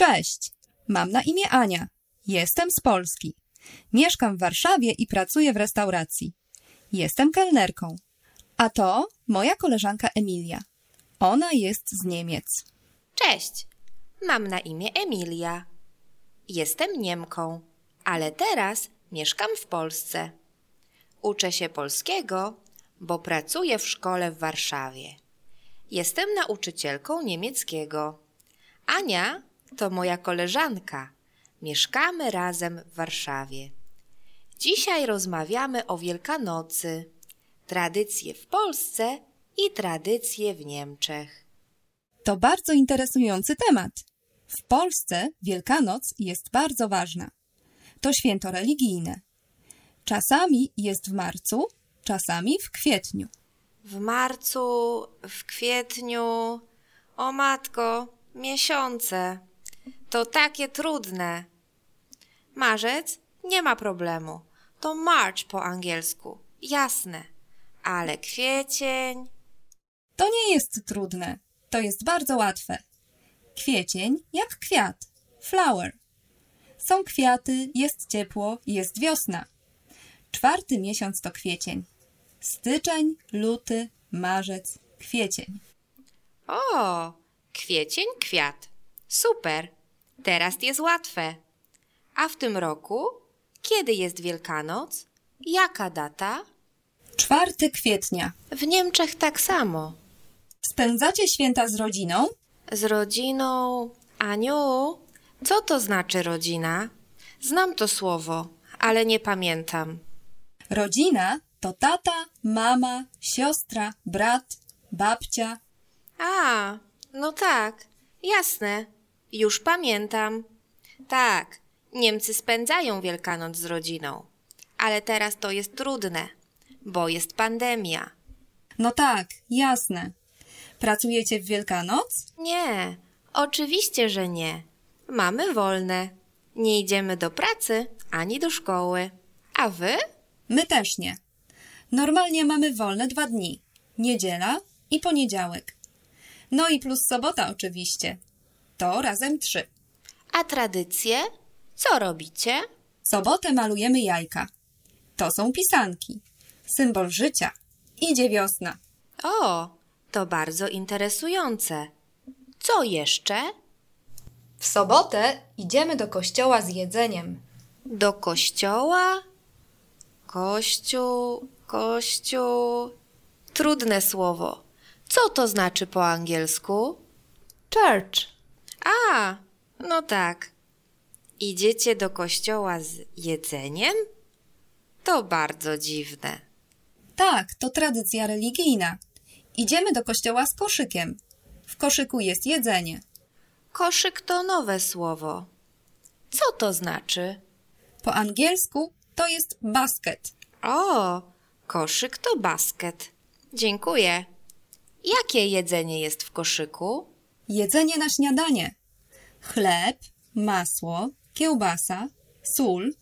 Cześć, mam na imię Ania. Jestem z Polski. Mieszkam w Warszawie i pracuję w restauracji. Jestem kelnerką. A to moja koleżanka Emilia. Ona jest z Niemiec. Cześć, mam na imię Emilia. Jestem Niemką, ale teraz mieszkam w Polsce. Uczę się polskiego, bo pracuję w szkole w Warszawie. Jestem nauczycielką niemieckiego. Ania to moja koleżanka. Mieszkamy razem w Warszawie. Dzisiaj rozmawiamy o Wielkanocy, tradycje w Polsce i tradycje w Niemczech. To bardzo interesujący temat. W Polsce Wielkanoc jest bardzo ważna. To święto religijne. Czasami jest w marcu, czasami w kwietniu. W marcu, w kwietniu, o matko, miesiące. To takie trudne. Marzec nie ma problemu. To March po angielsku. Jasne. Ale kwiecień. To nie jest trudne, to jest bardzo łatwe. Kwiecień jak kwiat, flower. Są kwiaty, jest ciepło, jest wiosna. Czwarty miesiąc to kwiecień. Styczeń, luty, marzec, kwiecień. O, kwiecień, kwiat. Super. Teraz jest łatwe. A w tym roku? Kiedy jest Wielkanoc? Jaka data? 4 kwietnia. W Niemczech tak samo. Spędzacie święta z rodziną? Z rodziną. Aniu, co to znaczy rodzina? Znam to słowo, ale nie pamiętam. Rodzina to tata, mama, siostra, brat, babcia. A, no tak, jasne. Już pamiętam. Tak, Niemcy spędzają Wielkanoc z rodziną. Ale teraz to jest trudne, bo jest pandemia. No tak, jasne. Pracujecie w Wielkanoc? Nie, oczywiście, że nie. Mamy wolne. Nie idziemy do pracy ani do szkoły. A wy? My też nie. Normalnie mamy wolne dwa dni. Niedziela i poniedziałek. No i plus sobota oczywiście. To razem trzy. A tradycje? Co robicie? W sobotę malujemy jajka. To są pisanki. Symbol życia. Idzie wiosna. O, to bardzo interesujące. Co jeszcze? W sobotę idziemy do kościoła z jedzeniem. Do kościoła? Kościół, kościół. Trudne słowo. Co to znaczy po angielsku? Church. A, no tak. Idziecie do kościoła z jedzeniem? To bardzo dziwne. Tak, to tradycja religijna. Idziemy do kościoła z koszykiem. W koszyku jest jedzenie. Koszyk to nowe słowo. Co to znaczy? Po angielsku to jest basket. O, koszyk to basket. Dziękuję. Jakie jedzenie jest w koszyku? Jedzenie na śniadanie. Chleb, masło, kiełbasa, sól,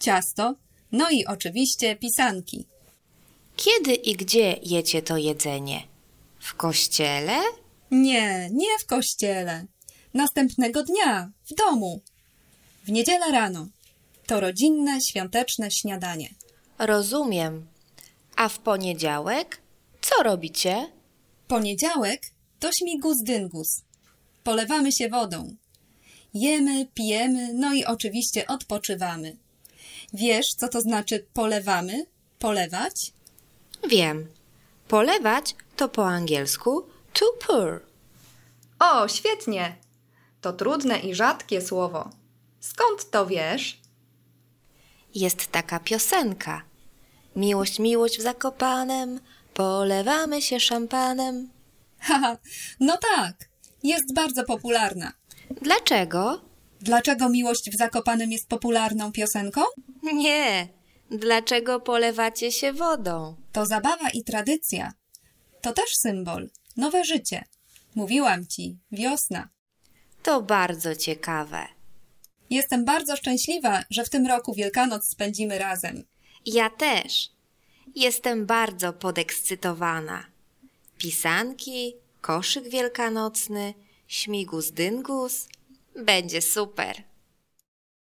ciasto, no i oczywiście pisanki. Kiedy i gdzie jecie to jedzenie? W kościele? Nie, nie w kościele. Następnego dnia, w domu. W niedzielę rano. To rodzinne, świąteczne śniadanie. Rozumiem. A w poniedziałek? Co robicie? Poniedziałek to śmigus dyngus. Polewamy się wodą. Jemy, pijemy, no i oczywiście odpoczywamy. Wiesz, co to znaczy polewamy? Polewać? Wiem. Polewać to po angielsku to pour. O, świetnie! To trudne i rzadkie słowo. Skąd to wiesz? Jest taka piosenka. Miłość, miłość w Zakopanem, polewamy się szampanem. Haha, no tak, jest bardzo popularna. Dlaczego? Dlaczego miłość w Zakopanem jest popularną piosenką? Nie. Dlaczego polewacie się wodą? To zabawa i tradycja. To też symbol. Nowe życie. Mówiłam ci, wiosna. To bardzo ciekawe. Jestem bardzo szczęśliwa, że w tym roku Wielkanoc spędzimy razem. Ja też. Jestem bardzo podekscytowana. Pisanki, koszyk wielkanocny, śmigus dyngus. Będzie super.